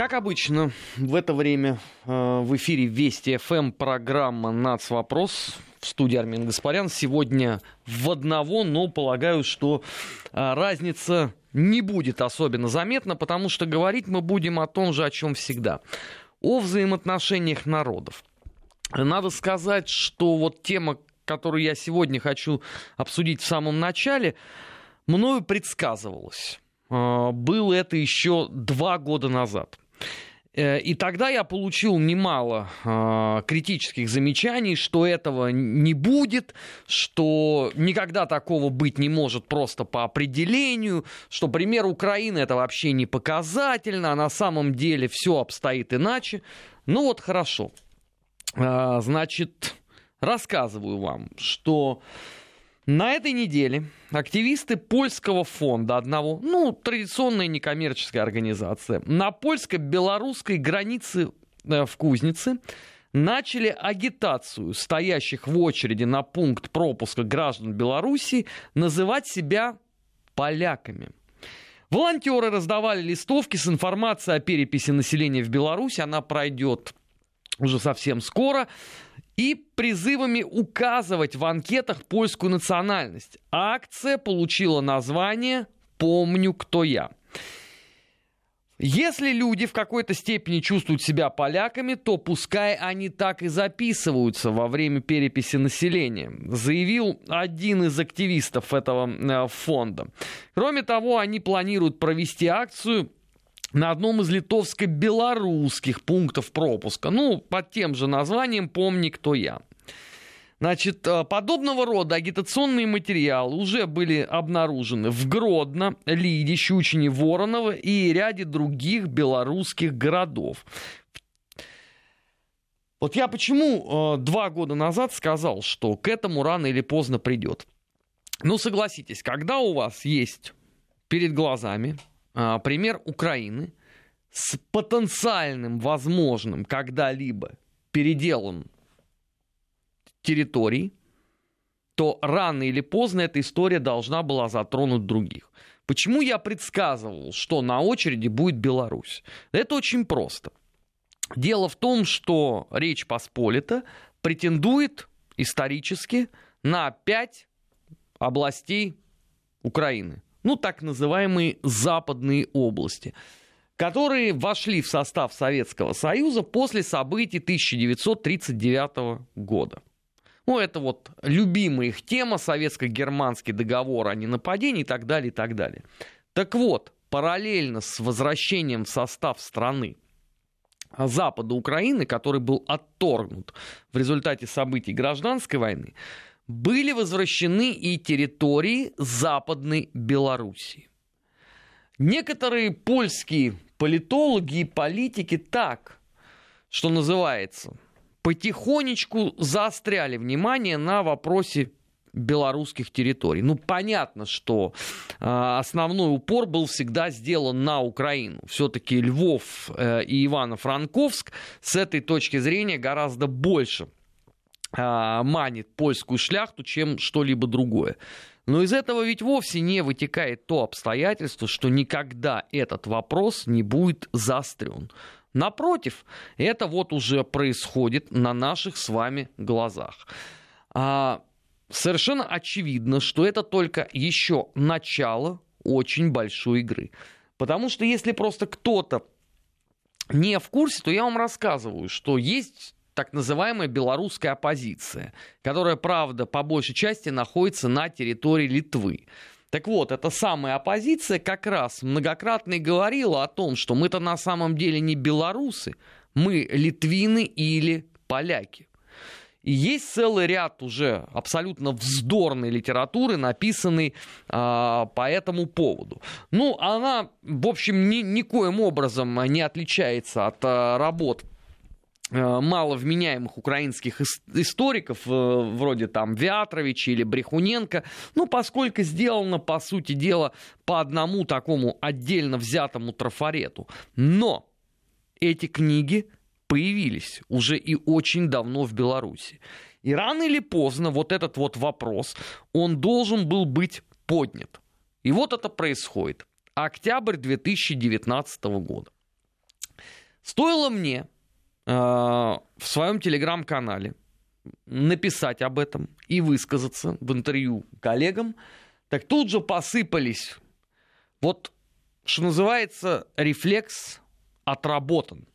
Как обычно, в это время э, в эфире Вести ФМ программа «Нацвопрос». В студии Армин Гаспарян. Сегодня в одного, но полагаю, что э, разница не будет особенно заметна, потому что говорить мы будем о том же, о чем всегда. О взаимоотношениях народов. Надо сказать, что вот тема, которую я сегодня хочу обсудить в самом начале, мною предсказывалась. Э, было это еще два года назад. Э, и тогда я получил немало э, критических замечаний, что этого не будет, что никогда такого быть не может просто по определению, что пример Украины это вообще не показательно, а на самом деле все обстоит иначе. Ну вот хорошо. Э, значит, рассказываю вам, что на этой неделе активисты польского фонда одного, ну, традиционная некоммерческая организация, на польско-белорусской границе э, в Кузнице начали агитацию стоящих в очереди на пункт пропуска граждан Беларуси называть себя поляками. Волонтеры раздавали листовки с информацией о переписи населения в Беларуси. Она пройдет уже совсем скоро и призывами указывать в анкетах польскую национальность. Акция получила название «Помню, кто я». Если люди в какой-то степени чувствуют себя поляками, то пускай они так и записываются во время переписи населения, заявил один из активистов этого э, фонда. Кроме того, они планируют провести акцию на одном из литовско-белорусских пунктов пропуска. Ну, под тем же названием «Помни, кто я». Значит, э, подобного рода агитационные материалы уже были обнаружены в Гродно, Лиде, Щучине, Вороново и ряде других белорусских городов. Вот я почему э, два года назад сказал, что к этому рано или поздно придет. Ну, согласитесь, когда у вас есть перед глазами пример Украины с потенциальным возможным когда-либо переделом территорий, то рано или поздно эта история должна была затронуть других. Почему я предсказывал, что на очереди будет Беларусь? Это очень просто. Дело в том, что Речь Посполита претендует исторически на пять областей Украины ну, так называемые западные области, которые вошли в состав Советского Союза после событий 1939 года. Ну, это вот любимая их тема, советско-германский договор о ненападении и так далее, и так далее. Так вот, параллельно с возвращением в состав страны Запада Украины, который был отторгнут в результате событий гражданской войны, были возвращены и территории Западной Белоруссии. Некоторые польские политологи и политики так, что называется, потихонечку заостряли внимание на вопросе белорусских территорий. Ну, понятно, что э, основной упор был всегда сделан на Украину. Все-таки Львов э, и Ивано-Франковск с этой точки зрения гораздо больше манит польскую шляхту, чем что-либо другое. Но из этого ведь вовсе не вытекает то обстоятельство, что никогда этот вопрос не будет заострен. Напротив, это вот уже происходит на наших с вами глазах. А, совершенно очевидно, что это только еще начало очень большой игры. Потому что если просто кто-то не в курсе, то я вам рассказываю, что есть так называемая белорусская оппозиция, которая, правда, по большей части находится на территории Литвы. Так вот, эта самая оппозиция как раз многократно и говорила о том, что мы-то на самом деле не белорусы, мы литвины или поляки. И есть целый ряд уже абсолютно вздорной литературы, написанной э, по этому поводу. Ну, она, в общем, ни, никоим образом не отличается от э, работ мало вменяемых украинских историков, э, вроде там Вятровича или Брехуненко, ну, поскольку сделано, по сути дела, по одному такому отдельно взятому трафарету. Но эти книги появились уже и очень давно в Беларуси. И рано или поздно вот этот вот вопрос, он должен был быть поднят. И вот это происходит. Октябрь 2019 года. Стоило мне э, в своем телеграм-канале написать об этом и высказаться в интервью коллегам, так тут же посыпались. Вот, что называется, рефлекс отработан.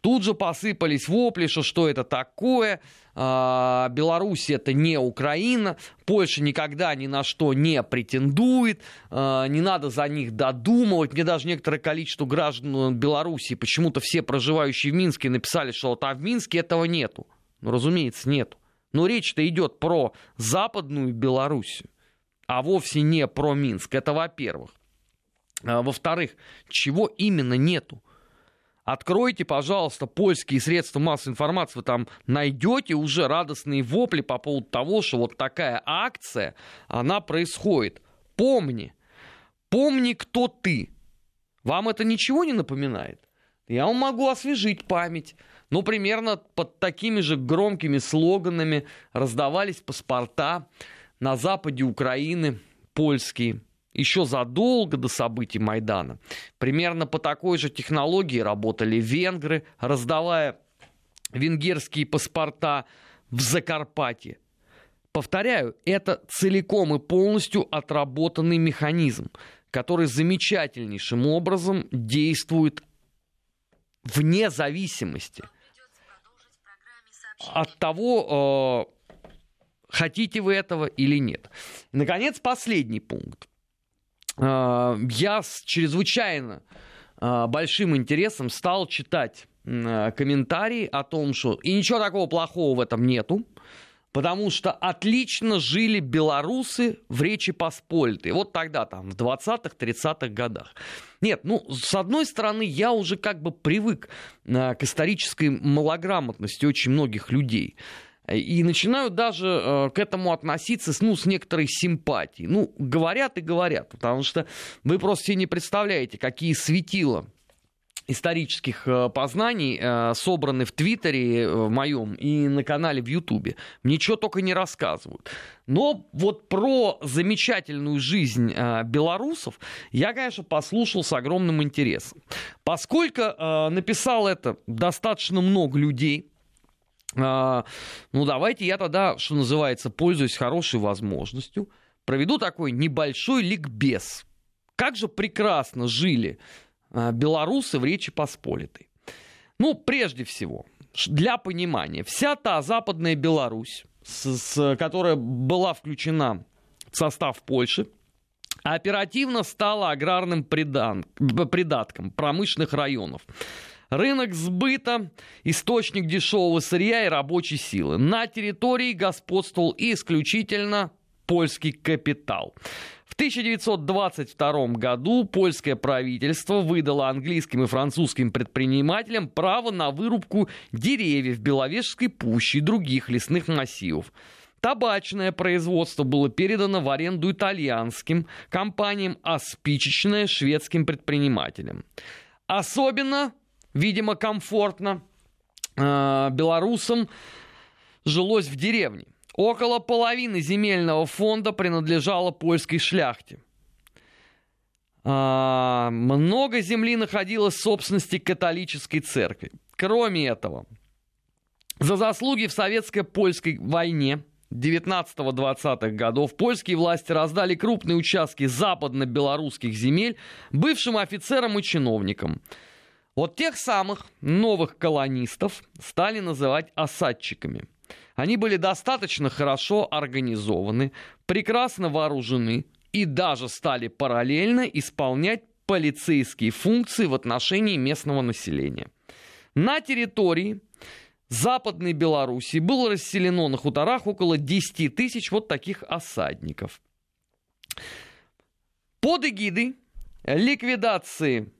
Тут же посыпались вопли, что что это такое, а, Беларусь это не Украина, Польша никогда ни на что не претендует, а, не надо за них додумывать. Мне даже некоторое количество граждан Беларуси, почему-то все проживающие в Минске, написали, что вот, а в Минске этого нету. Ну, разумеется, нету. Но речь-то идет про западную Белоруссию, а вовсе не про Минск. Это во-первых. А, во-вторых, чего именно нету? Откройте, пожалуйста, польские средства массовой информации, вы там найдете уже радостные вопли по поводу того, что вот такая акция, она происходит. Помни, помни, кто ты. Вам это ничего не напоминает? Я вам могу освежить память. Ну, примерно под такими же громкими слоганами раздавались паспорта на западе Украины, польские еще задолго до событий Майдана. Примерно по такой же технологии работали венгры, раздавая венгерские паспорта в Закарпатье. Повторяю, это целиком и полностью отработанный механизм, который замечательнейшим образом действует вне зависимости от того, э, хотите вы этого или нет. Наконец, последний пункт. А, я с чрезвычайно а, большим интересом стал читать а, комментарии о том, что и ничего такого плохого в этом нету, потому что отлично жили белорусы в Речи Посполитой. Вот тогда, там, в 20-х, 30-х годах. Нет, ну, с одной стороны, я уже как бы привык к исторической малограмотности очень многих людей. И начинают даже э, к этому относиться ну, с некоторой симпатией. Ну, говорят и говорят, потому что вы просто себе не представляете, какие светила исторических э, познаний э, собраны в Твиттере в моем и на канале в Ютубе. Ничего только не рассказывают. Но вот про замечательную жизнь белорусов я, конечно, послушал с огромным интересом. Поскольку написал это достаточно много людей, ну, давайте я тогда, что называется, пользуясь хорошей возможностью, проведу такой небольшой ликбез. Как же прекрасно жили а, белорусы в Речи Посполитой. Ну, прежде всего, для понимания, вся та западная Беларусь, с, с, которая была включена в состав Польши, оперативно стала аграрным придан, придатком промышленных районов. Рынок сбыта, источник дешевого сырья и рабочей силы. На территории господствовал исключительно польский капитал. В 1922 году польское правительство выдало английским и французским предпринимателям право на вырубку деревьев Беловежской пущи и других лесных массивов. Табачное производство было передано в аренду итальянским компаниям, а спичечное шведским предпринимателям. Особенно видимо, комфортно э, белорусам жилось в деревне. Около половины земельного фонда принадлежало польской шляхте. А, много земли находилось в собственности католической церкви. Кроме этого, за заслуги в советско-польской войне 19-20-х годов польские власти раздали крупные участки западно-белорусских земель бывшим офицерам и чиновникам. Вот тех самых новых колонистов стали называть осадчиками. Они были достаточно хорошо организованы, прекрасно вооружены и даже стали параллельно исполнять полицейские функции в отношении местного населения. На территории Западной Белоруссии было расселено на хуторах около 10 тысяч вот таких осадников. Под эгидой ликвидации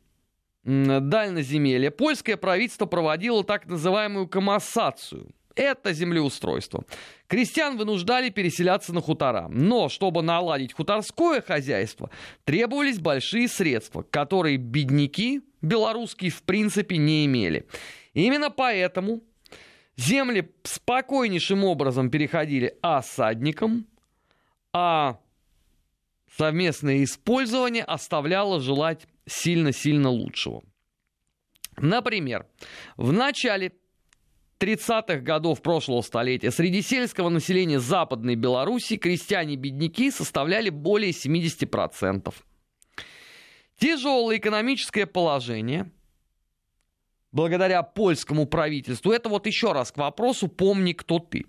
дальноземелья польское правительство проводило так называемую комассацию. Это землеустройство. Крестьян вынуждали переселяться на хутора. Но, чтобы наладить хуторское хозяйство, требовались большие средства, которые бедняки белорусские в принципе не имели. Именно поэтому земли спокойнейшим образом переходили осадникам, а совместное использование оставляло желать сильно-сильно лучшего. Например, в начале 30-х годов прошлого столетия среди сельского населения Западной Беларуси крестьяне-бедняки составляли более 70%. Тяжелое экономическое положение благодаря польскому правительству, это вот еще раз к вопросу «помни, кто ты»,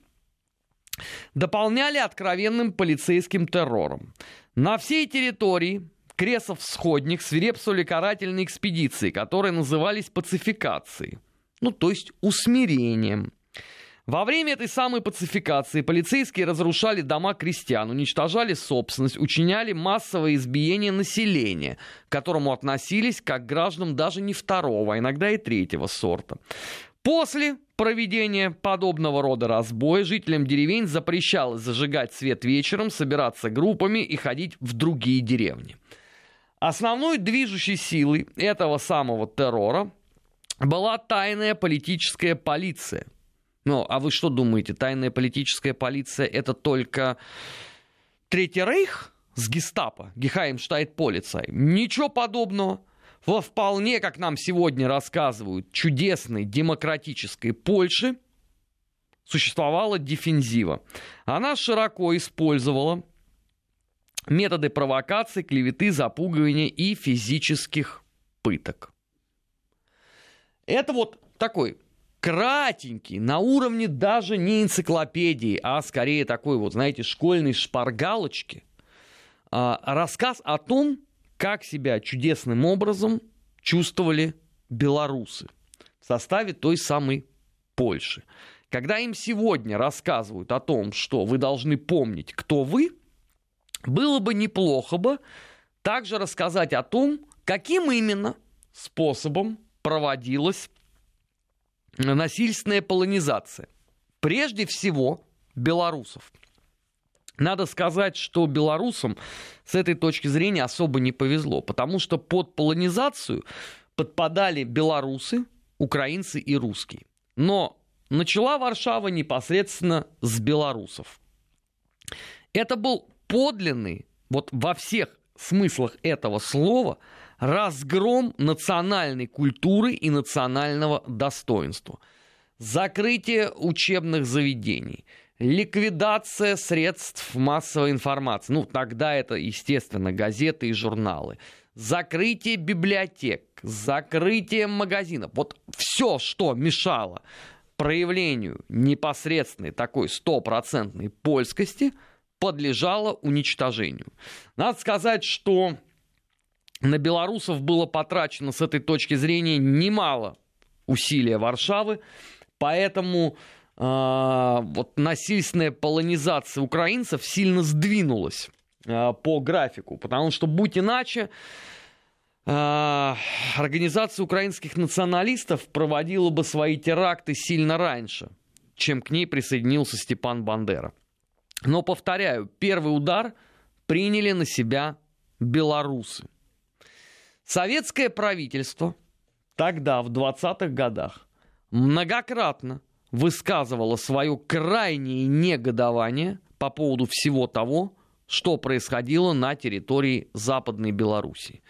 дополняли откровенным полицейским террором. На всей территории Кресов Сходних свирепствовали карательные экспедиции, которые назывались пацификацией, ну то есть усмирением. Во время этой самой пацификации полицейские разрушали дома крестьян, уничтожали собственность, учиняли массовое избиение населения, к которому относились как к гражданам даже не второго, а иногда и третьего сорта. После проведения подобного рода разбоя жителям деревень запрещалось зажигать свет вечером, собираться группами и ходить в другие деревни. Основной движущей силой этого самого террора была тайная политическая полиция. Ну, а вы что думаете, тайная политическая полиция это только Третий Рейх с гестапо, Гехаймштайт полицай? Ничего подобного. Во вполне, как нам сегодня рассказывают, чудесной демократической Польши существовала дефензива. Она широко использовала методы провокации, клеветы, запугивания и физических пыток. Это вот такой кратенький, на уровне даже не энциклопедии, а скорее такой вот, знаете, школьной шпаргалочки, а, рассказ о том, как себя чудесным образом чувствовали белорусы в составе той самой Польши. Когда им сегодня рассказывают о том, что вы должны помнить, кто вы – было бы неплохо бы также рассказать о том, каким именно способом проводилась насильственная полонизация. Прежде всего, белорусов. Надо сказать, что белорусам с этой точки зрения особо не повезло, потому что под полонизацию подпадали белорусы, украинцы и русские. Но начала Варшава непосредственно с белорусов. Это был подлинный, вот во всех смыслах этого слова, разгром национальной культуры и национального достоинства. Закрытие учебных заведений, ликвидация средств массовой информации. Ну, тогда это, естественно, газеты и журналы. Закрытие библиотек, закрытие магазинов. Вот все, что мешало проявлению непосредственной такой стопроцентной польскости – подлежало уничтожению. Надо сказать, что на белорусов было потрачено с этой точки зрения немало усилия Варшавы, поэтому э, вот насильственная полонизация украинцев сильно сдвинулась э, по графику, потому что, будь иначе, э, организация украинских националистов проводила бы свои теракты сильно раньше, чем к ней присоединился Степан Бандера. Но, повторяю, первый удар приняли на себя белорусы. Советское правительство тогда, в 20-х годах, многократно высказывало свое крайнее негодование по поводу всего того, что происходило на территории Западной Белоруссии.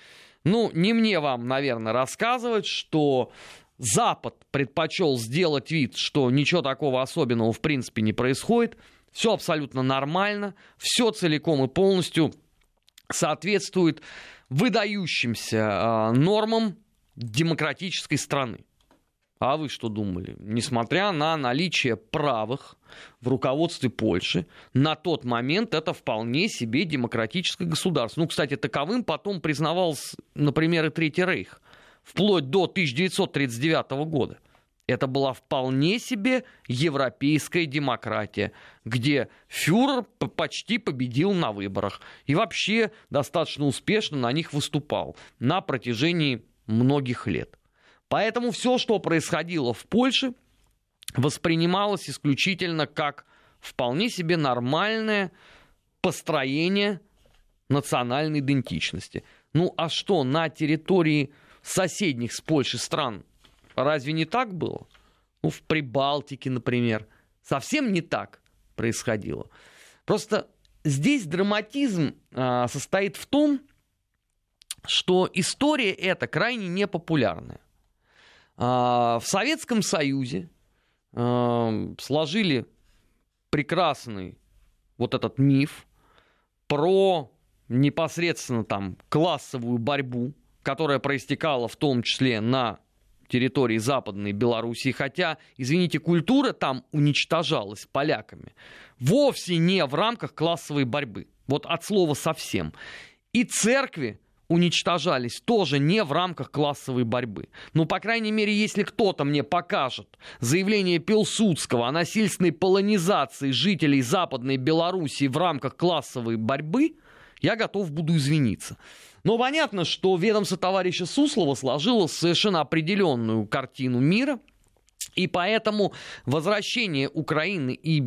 Ну, не мне вам, наверное, рассказывать, что Запад предпочел сделать вид, что ничего такого особенного в принципе не происходит – все абсолютно нормально, все целиком и полностью соответствует выдающимся э, нормам демократической страны. А вы что думали? Несмотря на наличие правых в руководстве Польши, на тот момент это вполне себе демократическое государство. Ну, кстати, таковым потом признавался, например, и Третий Рейх, вплоть до 1939 года. Это была вполне себе европейская демократия, где фюрер почти победил на выборах и вообще достаточно успешно на них выступал на протяжении многих лет. Поэтому все, что происходило в Польше, воспринималось исключительно как вполне себе нормальное построение национальной идентичности. Ну а что на территории соседних с Польшей стран Разве не так было? Ну, в Прибалтике, например. Совсем не так происходило. Просто здесь драматизм а, состоит в том, что история эта крайне непопулярная. А, в Советском Союзе а, сложили прекрасный вот этот миф про непосредственно там классовую борьбу, которая проистекала в том числе на территории Западной Белоруссии, хотя, извините, культура там уничтожалась поляками, вовсе не в рамках классовой борьбы. Вот от слова совсем. И церкви уничтожались тоже не в рамках классовой борьбы. Ну, по крайней мере, если кто-то мне покажет заявление Пилсудского о насильственной полонизации жителей Западной Белоруссии в рамках классовой борьбы, я готов буду извиниться. Но понятно, что ведомство товарища Суслова сложило совершенно определенную картину мира – и поэтому возвращение Украины и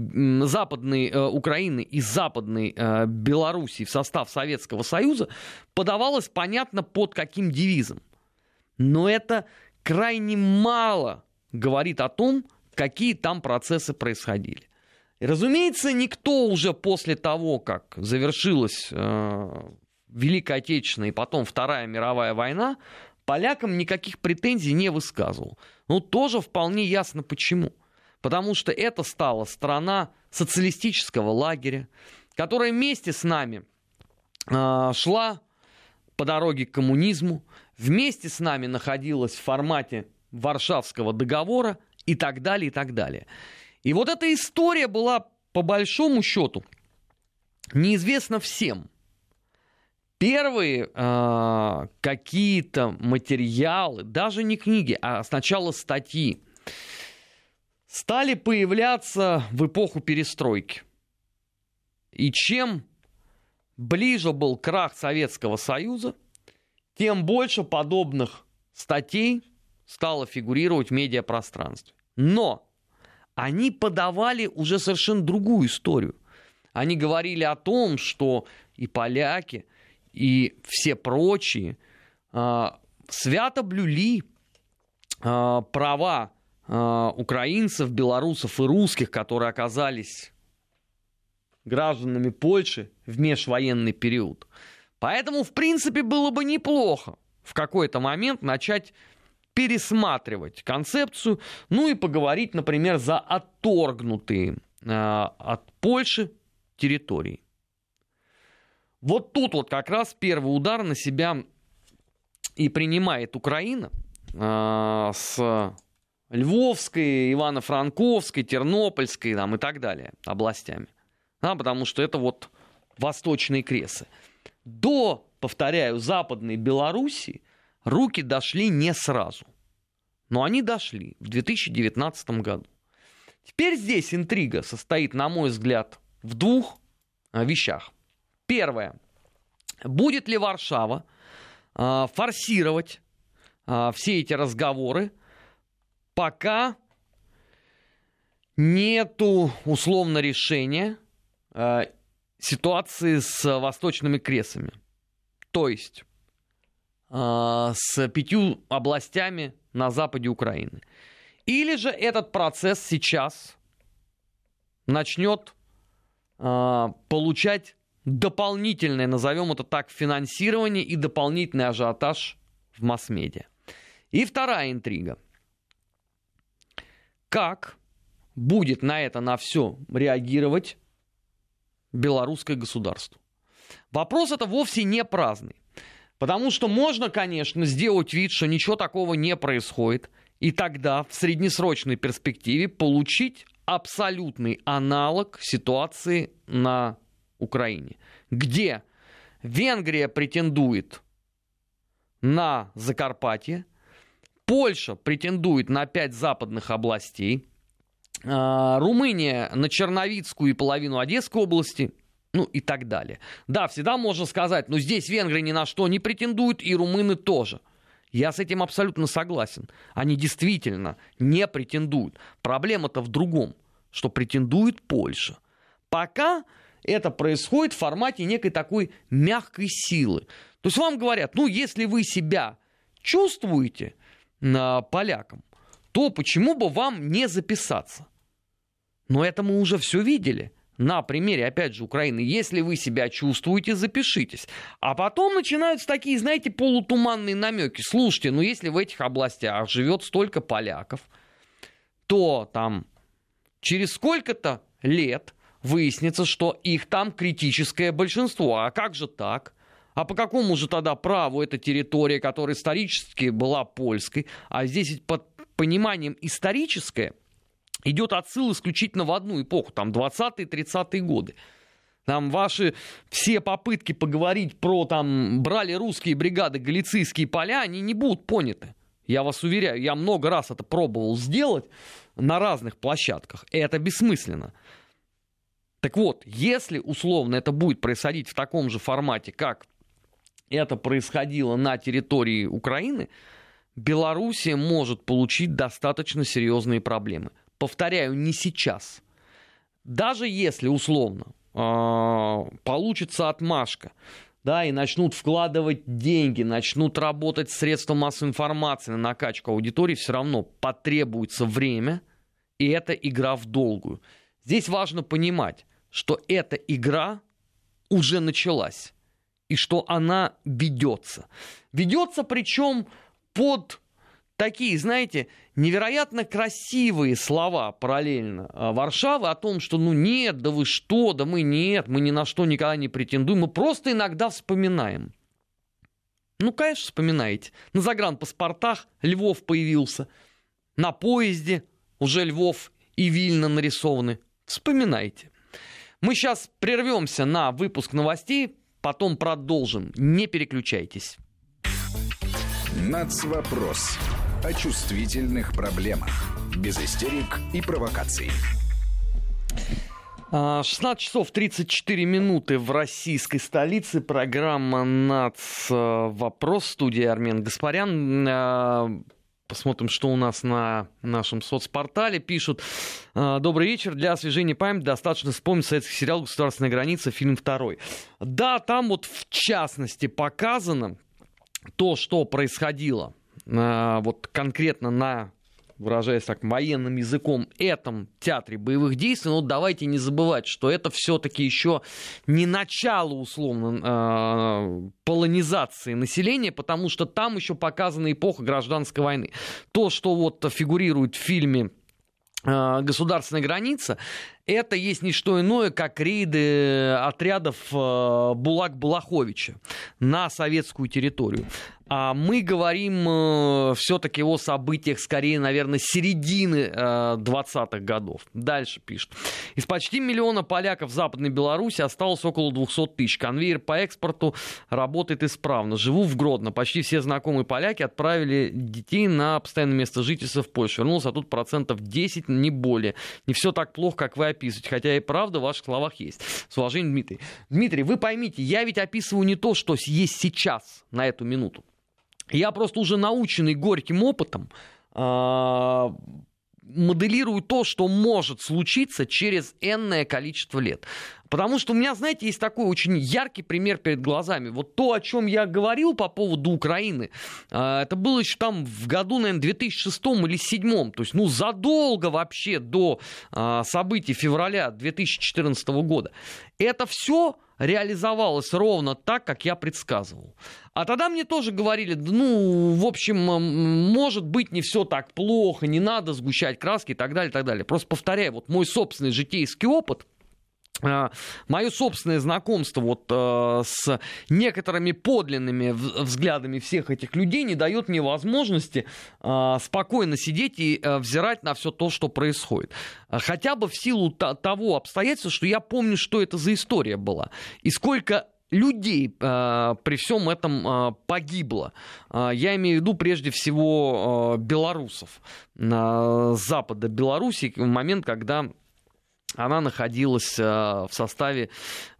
западной э, Украины из западной э, Белоруссии в состав Советского Союза подавалось понятно под каким девизом. Но это крайне мало говорит о том, какие там процессы происходили. И, разумеется, никто уже после того, как завершилась э, Великая Отечественная и потом Вторая мировая война, полякам никаких претензий не высказывал. Ну, тоже вполне ясно почему. Потому что это стала страна социалистического лагеря, которая вместе с нами э, шла по дороге к коммунизму, вместе с нами находилась в формате Варшавского договора и так далее, и так далее. И вот эта история была, по большому счету, неизвестна всем – первые э, какие-то материалы, даже не книги, а сначала статьи, стали появляться в эпоху перестройки. И чем ближе был крах Советского Союза, тем больше подобных статей стало фигурировать в медиапространстве. Но они подавали уже совершенно другую историю. Они говорили о том, что и поляки – и все прочие а, свято блюли а, права а, украинцев, белорусов и русских, которые оказались гражданами Польши в межвоенный период. Поэтому, в принципе, было бы неплохо в какой-то момент начать пересматривать концепцию, ну и поговорить, например, за отторгнутые от Польши территории. Вот тут вот как раз первый удар на себя и принимает Украина э, с Львовской, Ивано-Франковской, Тернопольской там, и так далее областями. А, потому что это вот восточные кресы. До, повторяю, Западной Белоруссии руки дошли не сразу. Но они дошли в 2019 году. Теперь здесь интрига состоит, на мой взгляд, в двух а, вещах. Первое. Будет ли Варшава э, форсировать э, все эти разговоры, пока нету условно решения э, ситуации с восточными кресами. То есть с пятью областями на западе Украины. Или же этот процесс сейчас начнет получать дополнительное, назовем это так, финансирование и дополнительный ажиотаж в масс-медиа. И вторая интрига. Как будет на это, на все реагировать белорусское государство? Вопрос это вовсе не праздный. Потому что можно, конечно, сделать вид, что ничего такого не происходит, и тогда в среднесрочной перспективе получить абсолютный аналог ситуации на Украине, где Венгрия претендует на Закарпатье, Польша претендует на пять западных областей, а, Румыния на Черновицкую и половину Одесской области, ну и так далее. Да, всегда можно сказать, но здесь Венгрия ни на что не претендует, и румыны тоже. Я с этим абсолютно согласен. Они действительно не претендуют. Проблема-то в другом, что претендует Польша. Пока это происходит в формате некой такой мягкой силы. То есть вам говорят, ну, если вы себя чувствуете на полякам, то почему бы вам не записаться? Но это мы уже все видели. на примере, опять же, Украины, если вы себя чувствуете, запишитесь. А потом начинаются такие, знаете, полутуманные намеки. Слушайте, ну если в этих областях живет столько поляков, то там через сколько-то лет выяснится, что их там критическое большинство. А как же так? А по какому же тогда праву эта территория, которая исторически была польской, а здесь под пониманием историческое идет отсыл исключительно в одну эпоху, там 20-е, 30-е годы. Там ваши все попытки поговорить про там брали русские бригады галицийские поля, они не будут поняты. Я вас уверяю, я много раз это пробовал сделать на разных площадках. И это бессмысленно. Так вот, если условно это будет происходить в таком же формате, как это происходило на территории Украины, Белоруссия может получить достаточно серьезные проблемы. Повторяю, не сейчас. Даже если условно э, получится отмашка, да, и начнут вкладывать деньги, начнут работать средства массовой информации на накачку аудитории, все равно потребуется время, и это игра в долгую. Здесь важно понимать, что эта игра уже началась и что она ведется. Ведется причем под такие, знаете, невероятно красивые слова параллельно а, Варшавы о том, что ну нет, да вы что, да мы нет, мы ни на что никогда не претендуем, мы просто иногда вспоминаем. Ну, конечно, вспоминаете. На загранпаспортах Львов появился. На поезде уже Львов и Вильно нарисованы. Вспоминайте. Мы сейчас прервемся на выпуск новостей, потом продолжим. Не переключайтесь. Нацвопрос. О чувствительных проблемах. Без истерик и провокаций. 16 а, часов 34 минуты в российской столице. Программа НАЦ «Вопрос». Студия Армен Гаспарян. Посмотрим, что у нас на нашем соцпортале пишут. «А, Добрый вечер. Для освежения памяти достаточно вспомнить советский сериал «Государственная граница», фильм второй. Да, там вот в частности показано то, что происходило а, вот конкретно на выражаясь так военным языком, этом театре боевых действий, но давайте не забывать, что это все-таки еще не начало, условно, э, полонизации населения, потому что там еще показана эпоха гражданской войны. То, что вот фигурирует в фильме э, «Государственная граница», это есть не что иное, как рейды отрядов э, Булак-Балаховича на советскую территорию. А мы говорим э, все-таки о событиях, скорее, наверное, середины 20-х годов. Дальше пишет. Из почти миллиона поляков в Западной Беларуси осталось около 200 тысяч. Конвейер по экспорту работает исправно. Живу в Гродно. Почти все знакомые поляки отправили детей на постоянное место жительства в Польшу. Вернулся тут процентов 10, не более. Не все так плохо, как вы описываете. Хотя и правда в ваших словах есть. С уважением, Дмитрий. Дмитрий, вы поймите, я ведь описываю не то, что есть сейчас, на эту минуту. Я просто уже наученный горьким опытом а, моделирую то, что может случиться через энное количество лет. Потому что у меня, знаете, есть такой очень яркий пример перед глазами. Вот то, о чем я говорил по поводу Украины, а, это было еще там в году, наверное, 2006 или 2007. То есть, ну, задолго вообще до а, событий февраля 2014 года. Это все реализовалось ровно так, как я предсказывал. А тогда мне тоже говорили, ну, в общем, может быть, не все так плохо, не надо сгущать краски и так далее, и так далее. Просто повторяю, вот мой собственный житейский опыт – Мое собственное знакомство вот э, с некоторыми подлинными взглядами всех этих людей не дает мне возможности э, спокойно сидеть и э, взирать на все то, что происходит. Хотя бы в силу того обстоятельства, что я помню, что это за история была. И сколько людей э, при всем этом э, погибло. Э, я имею в виду прежде всего э, белорусов э, запада Беларуси в момент, когда она находилась э, в составе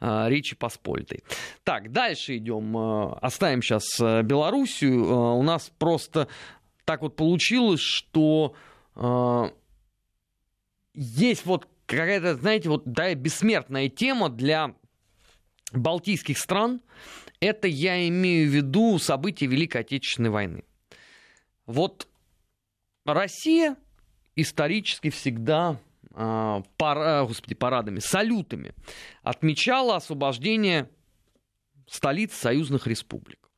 э, Речи Посполитой. Так, дальше идем. Э, оставим сейчас Белоруссию. У нас просто так вот получилось, что есть вот какая-то, знаете, вот да, бессмертная тема для балтийских стран. Это я имею в виду события Великой Отечественной войны. Вот Россия исторически всегда э, пар, господи, парадами, салютами отмечала освобождение столиц союзных республик.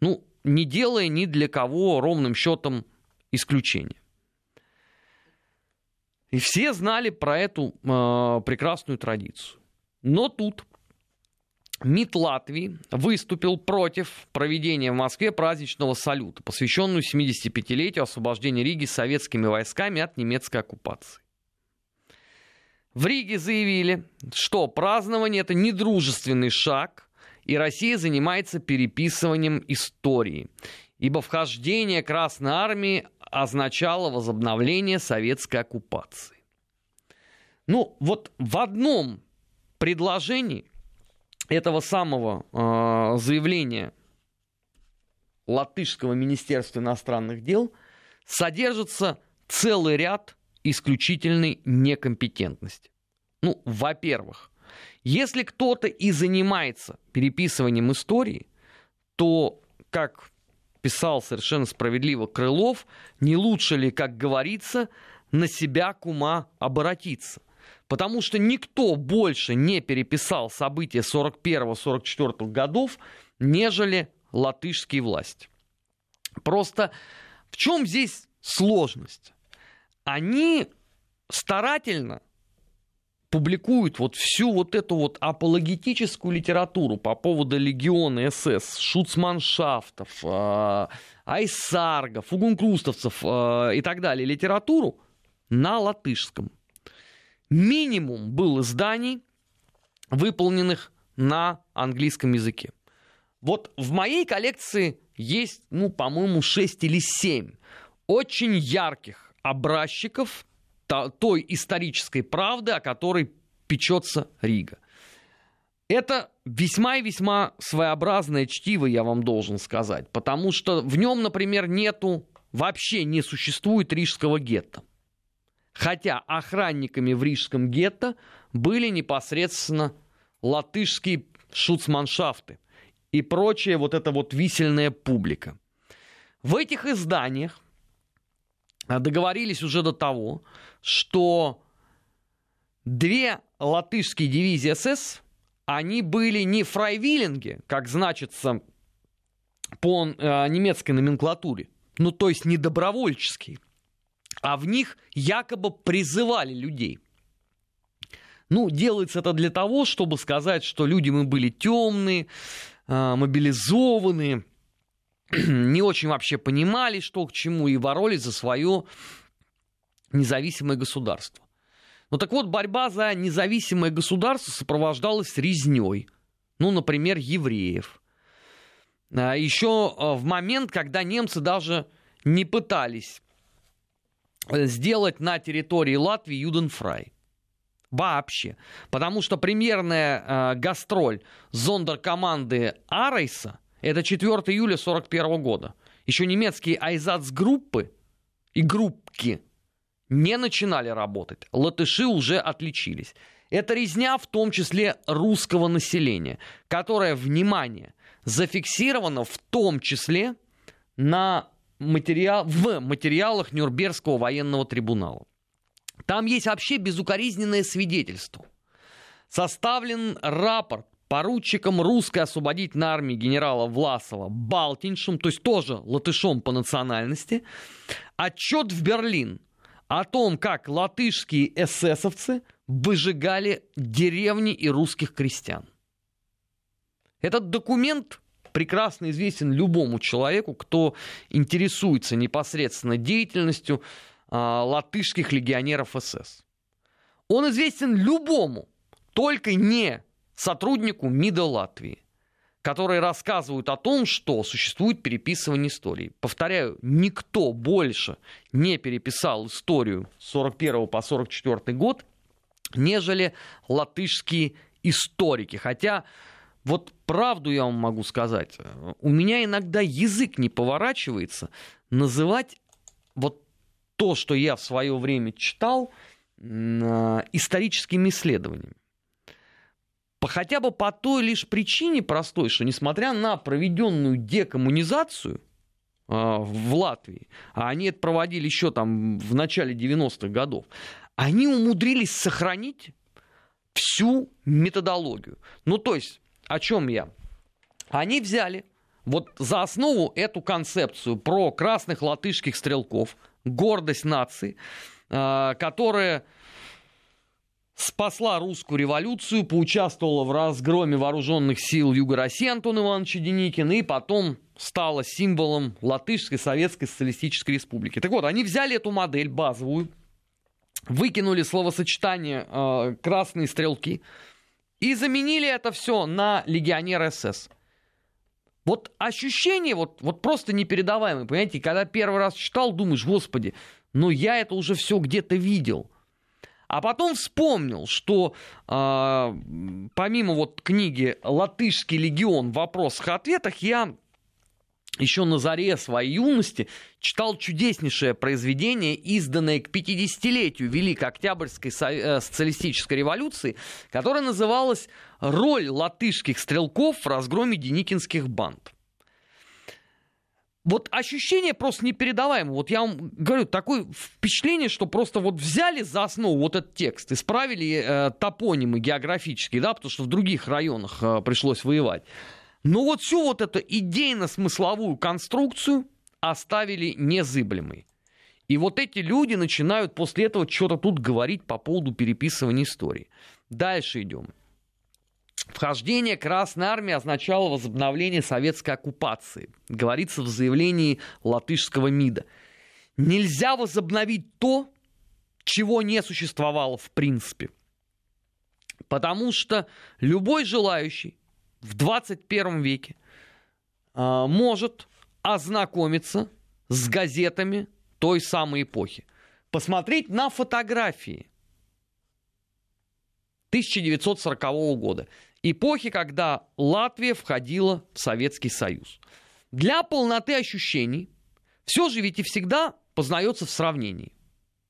Ну, не делая ни для кого ровным счетом исключения. И все знали про эту э, прекрасную традицию. Но тут МИД Латвии выступил против проведения в Москве праздничного салюта, посвященного 75-летию освобождения Риги советскими войсками от немецкой оккупации. В Риге заявили, что празднование это недружественный шаг, и Россия занимается переписыванием истории, ибо вхождение Красной Армии означало возобновление советской оккупации. Ну, вот в одном предложении этого самого э, заявления Латышского министерства иностранных дел содержится целый ряд исключительной некомпетентности. Ну, во-первых, если кто-то и занимается переписыванием истории, то, как писал совершенно справедливо Крылов, не лучше ли, как говорится, на себя кума оборотиться. Потому что никто больше не переписал события 41-44 годов, нежели латышские власти. Просто в чем здесь сложность? Они старательно публикуют вот всю вот эту вот апологетическую литературу по поводу легиона СС, шуцманшафтов, э, айсаргов, фугункрустовцев э, и так далее, литературу на латышском. Минимум был изданий, выполненных на английском языке. Вот в моей коллекции есть, ну, по-моему, 6 или 7 очень ярких образчиков той исторической правды, о которой печется Рига. Это весьма и весьма своеобразное чтиво, я вам должен сказать, потому что в нем, например, нету, вообще не существует рижского гетто. Хотя охранниками в рижском гетто были непосредственно латышские шуцманшафты и прочая вот эта вот висельная публика. В этих изданиях договорились уже до того, что две латышские дивизии СС, они были не фрайвиллинги, как значится по э, немецкой номенклатуре, ну то есть не добровольческие, а в них якобы призывали людей. Ну, делается это для того, чтобы сказать, что люди мы были темные, э, мобилизованные, не очень вообще понимали, что к чему, и боролись за свое независимое государство. Ну так вот, борьба за независимое государство сопровождалась резней. Ну, например, евреев. А Еще а, в момент, когда немцы даже не пытались э, сделать на территории Латвии Юденфрай. Вообще. Потому что премьерная э, гастроль зондеркоманды Арейса – это 4 июля 1941 года. Еще немецкие айзац-группы и группки не начинали работать. Латыши уже отличились. Это резня в том числе русского населения, которое, внимание, зафиксировано в том числе на материал, в материалах Нюрнбергского военного трибунала. Там есть вообще безукоризненное свидетельство. Составлен рапорт поручиком русской освободительной армии генерала Власова Балтиншем, то есть тоже латышом по национальности, отчет в Берлин о том, как латышские эсэсовцы выжигали деревни и русских крестьян. Этот документ прекрасно известен любому человеку, кто интересуется непосредственно деятельностью э, латышских легионеров СС. Он известен любому, только не сотруднику МИДа Латвии, которые рассказывают о том, что существует переписывание истории. Повторяю, никто больше не переписал историю с 41 по 44 год, нежели латышские историки. Хотя вот правду я вам могу сказать, у меня иногда язык не поворачивается называть вот то, что я в свое время читал, историческими исследованиями. По, хотя бы по той лишь причине простой, что несмотря на проведенную декоммунизацию э, в Латвии, а они это проводили еще там в начале 90-х годов, они умудрились сохранить всю методологию. Ну, то есть, о чем я? Они взяли вот за основу эту концепцию про красных латышских стрелков, гордость нации, а, которая спасла русскую революцию, поучаствовала в разгроме вооруженных сил Юга России Антон Иванович Деникин и потом стала символом Латышской Советской Социалистической Республики. Так вот, они взяли эту модель базовую, выкинули словосочетание э, «красные стрелки» и заменили это все на легионер СС. Вот ощущение вот, вот просто непередаваемое, понимаете, когда первый раз читал, думаешь, господи, ну я это уже все где-то видел. А потом вспомнил, что э, помимо вот книги «Латышский легион. В вопросах и ответах» я еще на заре своей юности читал чудеснейшее произведение, изданное к 50-летию Великой Октябрьской э, социалистической революции, которое называлось «Роль латышских стрелков в разгроме деникинских банд». Вот ощущение просто непередаваемое. Вот я вам говорю, такое впечатление, что просто вот взяли за основу вот этот текст, исправили э, топонимы географические, да, потому что в других районах э, пришлось воевать. Но вот всю вот эту идейно-смысловую конструкцию оставили незыблемой. И вот эти люди начинают после этого что-то тут говорить по поводу переписывания истории. Дальше идем. Вхождение Красной Армии означало возобновление советской оккупации. Говорится в заявлении латышского МИДа. Нельзя возобновить то, чего не существовало в принципе. Потому что любой желающий в 21 веке э, может ознакомиться с газетами той самой эпохи. Посмотреть на фотографии 1940 года. Эпохи, когда Латвия входила в Советский Союз. Для полноты ощущений все же ведь и всегда познается в сравнении.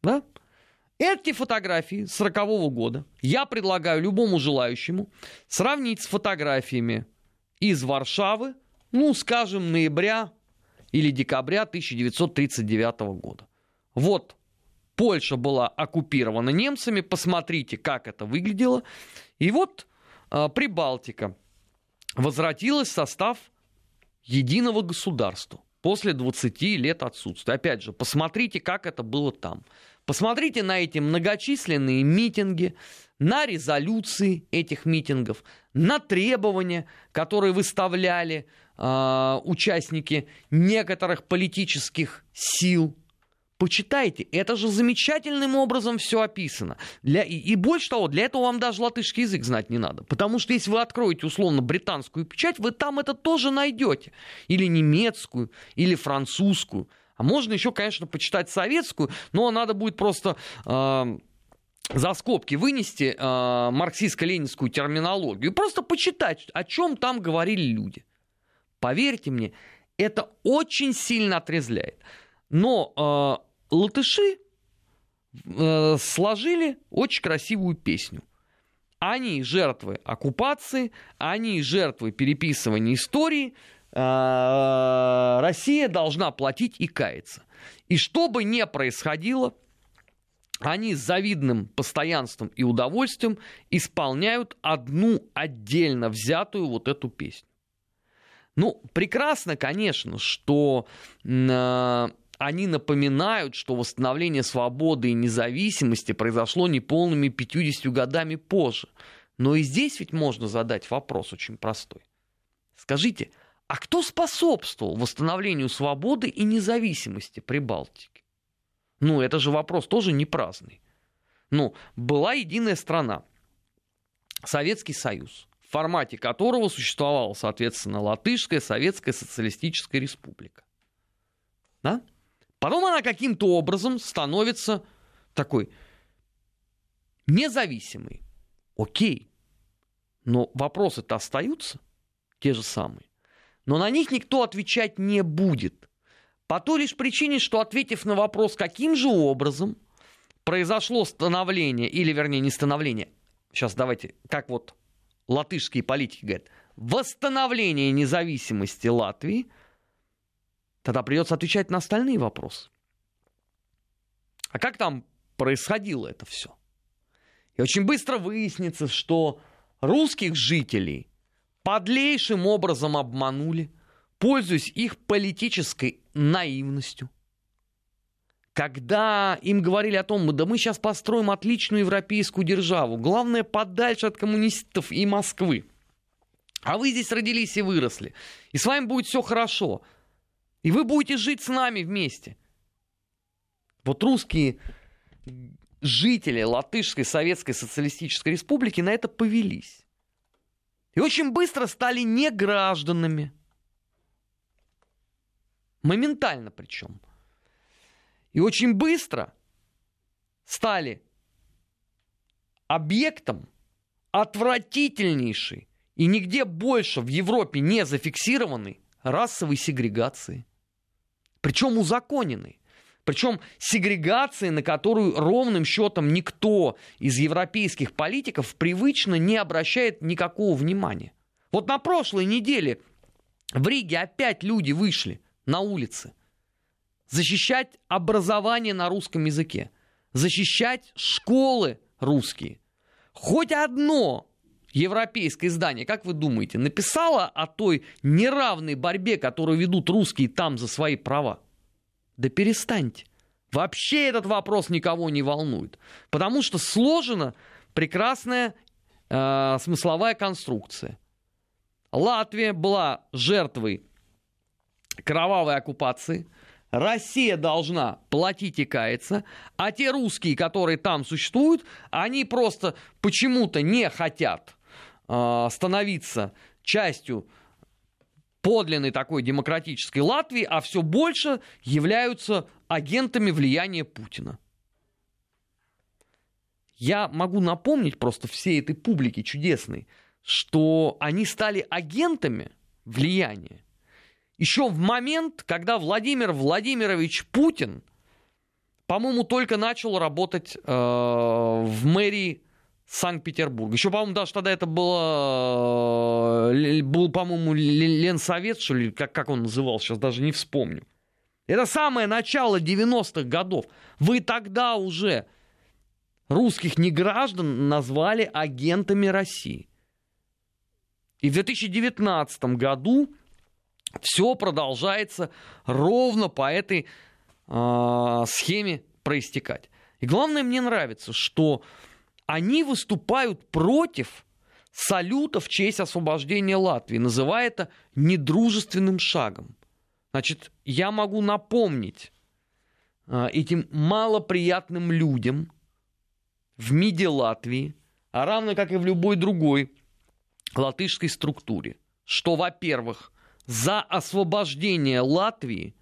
Да? Эти фотографии 40 года я предлагаю любому желающему сравнить с фотографиями из Варшавы, ну, скажем, ноября или декабря 1939 года. Вот Польша была оккупирована немцами, посмотрите, как это выглядело. И вот Прибалтика возвратилась в состав единого государства после 20 лет отсутствия. Опять же, посмотрите, как это было там. Посмотрите на эти многочисленные митинги, на резолюции этих митингов, на требования, которые выставляли э, участники некоторых политических сил. Почитайте, это же замечательным образом все описано. Для, и, и больше того, для этого вам даже латышский язык знать не надо. Потому что если вы откроете условно британскую печать, вы там это тоже найдете. Или немецкую, или французскую. А можно еще, конечно, почитать советскую, но надо будет просто э, за скобки вынести э, марксистско-ленинскую терминологию и просто почитать, о чем там говорили люди. Поверьте мне, это очень сильно отрезляет. Но э, латыши э, сложили очень красивую песню. Они жертвы оккупации, они жертвы переписывания истории, Э, Россия должна платить и каяться. И что бы ни происходило, они с завидным постоянством и удовольствием исполняют одну отдельно взятую вот эту песню. Ну, прекрасно, конечно, что э, они напоминают, что восстановление свободы и независимости произошло неполными 50 годами позже. Но и здесь ведь можно задать вопрос очень простой. Скажите, а кто способствовал восстановлению свободы и независимости Прибалтики? Ну, это же вопрос тоже не праздный. Ну, была единая страна, Советский Союз, в формате которого существовала, соответственно, Латышская Советская Социалистическая Республика. Да? Потом она каким-то образом становится такой независимой. Окей. Но вопросы-то остаются те же самые. Но на них никто отвечать не будет. По той лишь причине, что ответив на вопрос, каким же образом произошло становление, или вернее не становление, сейчас давайте, как вот латышские политики говорят, восстановление независимости Латвии, тогда придется отвечать на остальные вопросы. А как там происходило это все. И очень быстро выяснится, что русских жителей подлейшим образом обманули, пользуясь их политической наивностью. Когда им говорили о том, да мы сейчас построим отличную европейскую державу, главное подальше от коммунистов и Москвы. А вы здесь родились и выросли. И с вами будет все хорошо. И вы будете жить с нами вместе. Вот русские жители Латышской Советской Социалистической Республики на это повелись. И очень быстро стали не гражданами. Моментально причем. И очень быстро стали объектом отвратительнейшей и нигде больше в Европе не зафиксированной расовой сегрегации. Причем узаконенной. Причем сегрегации, на которую ровным счетом никто из европейских политиков привычно не обращает никакого внимания. Вот на прошлой неделе в Риге опять люди вышли на улицы защищать образование на русском языке, защищать школы русские. Хоть одно европейское издание, как вы думаете, написало о той неравной борьбе, которую ведут русские там за свои права? Да перестаньте. Вообще этот вопрос никого не волнует. Потому что сложена прекрасная э, смысловая конструкция. Латвия была жертвой кровавой оккупации. Россия должна платить и каяться, а те русские, которые там существуют, они просто почему-то не хотят становиться частью подлинной такой демократической Латвии, а все больше являются агентами влияния Путина. Я могу напомнить просто всей этой публике чудесной, что они стали агентами влияния еще в момент, когда Владимир Владимирович Путин, по-моему, только начал работать э, в мэрии Санкт-Петербурга. Еще, по-моему, даже тогда это было, э, был, по-моему, Ленсовет, что ли, как, как он называл, сейчас даже не вспомню. Это самое начало 90-х годов. Вы тогда уже русских неграждан назвали агентами России. И в 2019 году все продолжается ровно по этой э, схеме проистекать. И главное, мне нравится, что они выступают против салюта в честь освобождения Латвии, называя это недружественным шагом. Значит, я могу напомнить э, этим малоприятным людям в МИДе Латвии, а равно как и в любой другой латышской структуре, что, во-первых, за освобождение Латвии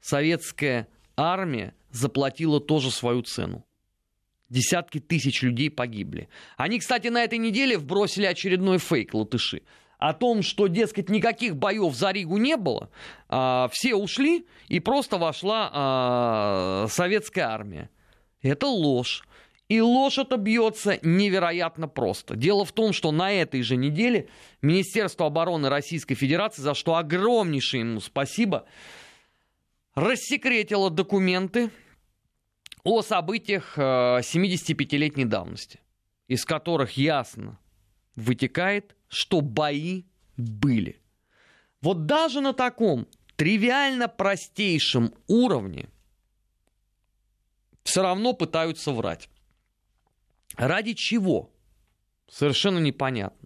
советская армия заплатила тоже свою цену. Десятки тысяч людей погибли. Они, кстати, на этой неделе вбросили очередной фейк латыши о том, что, дескать, никаких боев за Ригу не было, а, все ушли и просто вошла а, советская армия. Это ложь. И ложь это бьется невероятно просто. Дело в том, что на этой же неделе Министерство обороны Российской Федерации, за что огромнейшее ему спасибо, рассекретило документы о событиях 75-летней э, давности, из которых ясно вытекает, что бои были. Вот даже на таком тривиально простейшем уровне все равно пытаются врать. Ради чего? Совершенно непонятно.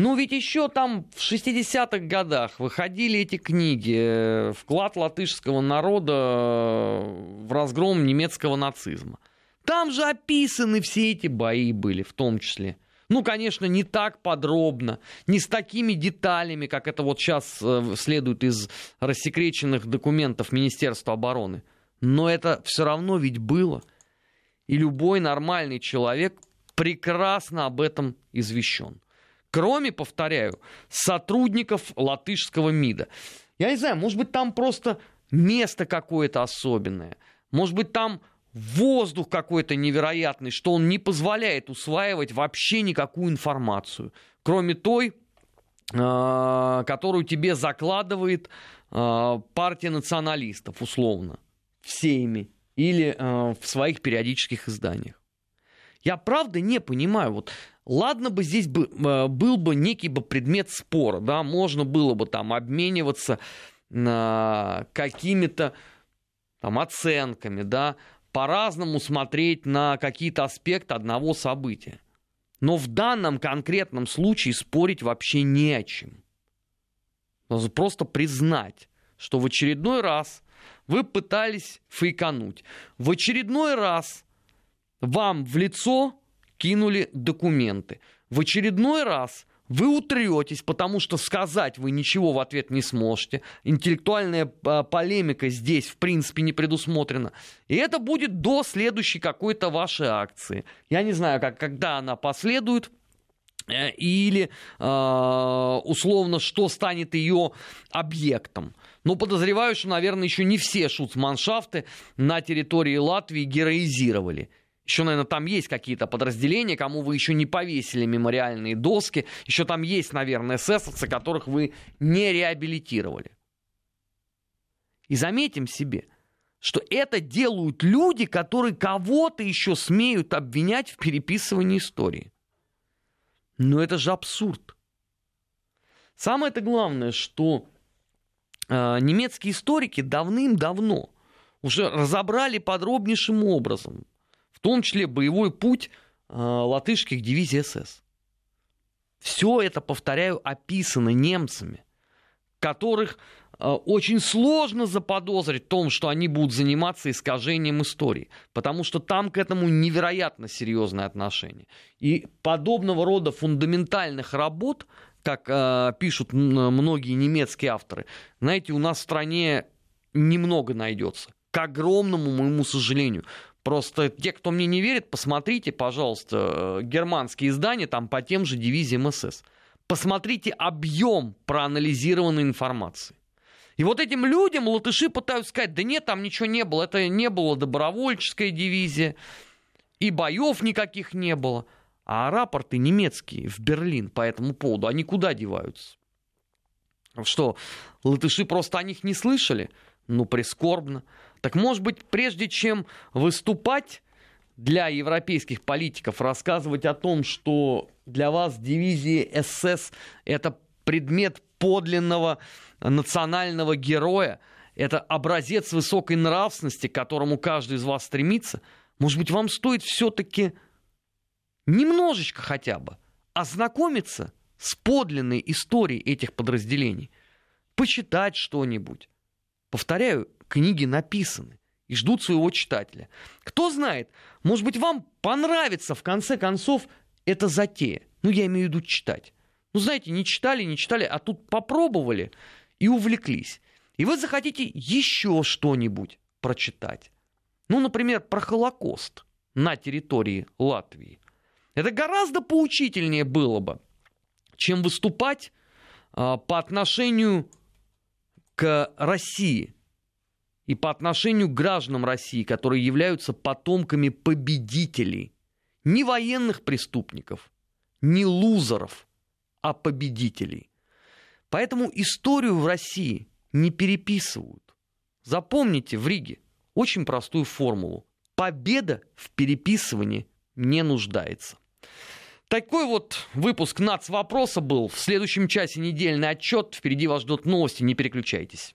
Ну ведь еще там в 60-х годах выходили эти книги э, «Вклад латышского народа в разгром немецкого нацизма». Там же описаны все эти бои были в том числе. Ну, конечно, не так подробно, не с такими деталями, как это вот сейчас э, следует из рассекреченных документов Министерства обороны. Но это все равно ведь было – и любой нормальный человек прекрасно об этом извещен. Кроме, повторяю, сотрудников латышского МИДа. Я не знаю, может быть, там просто место какое-то особенное. Может быть, там воздух какой-то невероятный, что он не позволяет усваивать вообще никакую информацию, кроме той, а, которую тебе закладывает а, партия националистов, условно, всеми или э, в своих периодических изданиях. Я правда не понимаю, вот ладно бы здесь бы, э, был бы некий бы предмет спора, да, можно было бы там обмениваться какими-то там оценками, да, по-разному смотреть на какие-то аспекты одного события. Но в данном конкретном случае спорить вообще не о чем. Нужно просто признать, что в очередной раз вы пытались фейкануть. В очередной раз вам в лицо кинули документы. В очередной раз вы утретесь, потому что сказать вы ничего в ответ не сможете. Интеллектуальная а, полемика здесь, в принципе, не предусмотрена. И это будет до следующей какой-то вашей акции. Я не знаю, как, когда она последует э, или э, условно, что станет ее объектом. Но подозреваю, что, наверное, еще не все шуцманшафты на территории Латвии героизировали. Еще, наверное, там есть какие-то подразделения, кому вы еще не повесили мемориальные доски. Еще там есть, наверное, эсэсовцы, которых вы не реабилитировали. И заметим себе, что это делают люди, которые кого-то еще смеют обвинять в переписывании истории. Но это же абсурд. Самое-то главное, что э, немецкие историки давным-давно уже разобрали подробнейшим образом в том числе боевой путь э, латышских дивизий СС. Все это, повторяю, описано немцами, которых э, очень сложно заподозрить в том, что они будут заниматься искажением истории, потому что там к этому невероятно серьезное отношение. И подобного рода фундаментальных работ, как э, пишут многие немецкие авторы, знаете, у нас в стране немного найдется. К огромному моему сожалению. Просто те, кто мне не верит, посмотрите, пожалуйста, э, германские издания там по тем же дивизиям СС. Посмотрите объем проанализированной информации. И вот этим людям латыши пытаются сказать, да нет, там ничего не было, это не было добровольческая дивизия, и боев никаких не было. А рапорты немецкие в Берлин по этому поводу, они куда деваются? Что, латыши просто о них не слышали? Ну, прискорбно. Так может быть, прежде чем выступать для европейских политиков, рассказывать о том, что для вас дивизии СС это предмет подлинного национального героя, это образец высокой нравственности, к которому каждый из вас стремится, может быть, вам стоит все-таки немножечко хотя бы ознакомиться с подлинной историей этих подразделений, почитать что-нибудь. Повторяю, книги написаны и ждут своего читателя. Кто знает, может быть, вам понравится в конце концов эта затея. Ну, я имею в виду читать. Ну, знаете, не читали, не читали, а тут попробовали и увлеклись. И вы захотите еще что-нибудь прочитать. Ну, например, про Холокост на территории Латвии. Это гораздо поучительнее было бы, чем выступать а, по отношению к России и по отношению к гражданам России, которые являются потомками победителей, не военных преступников, не лузеров, а победителей. Поэтому историю в России не переписывают. Запомните в Риге очень простую формулу. Победа в переписывании не нуждается. Такой вот выпуск НАЦ вопроса был. В следующем часе недельный отчет. Впереди вас ждут новости. Не переключайтесь.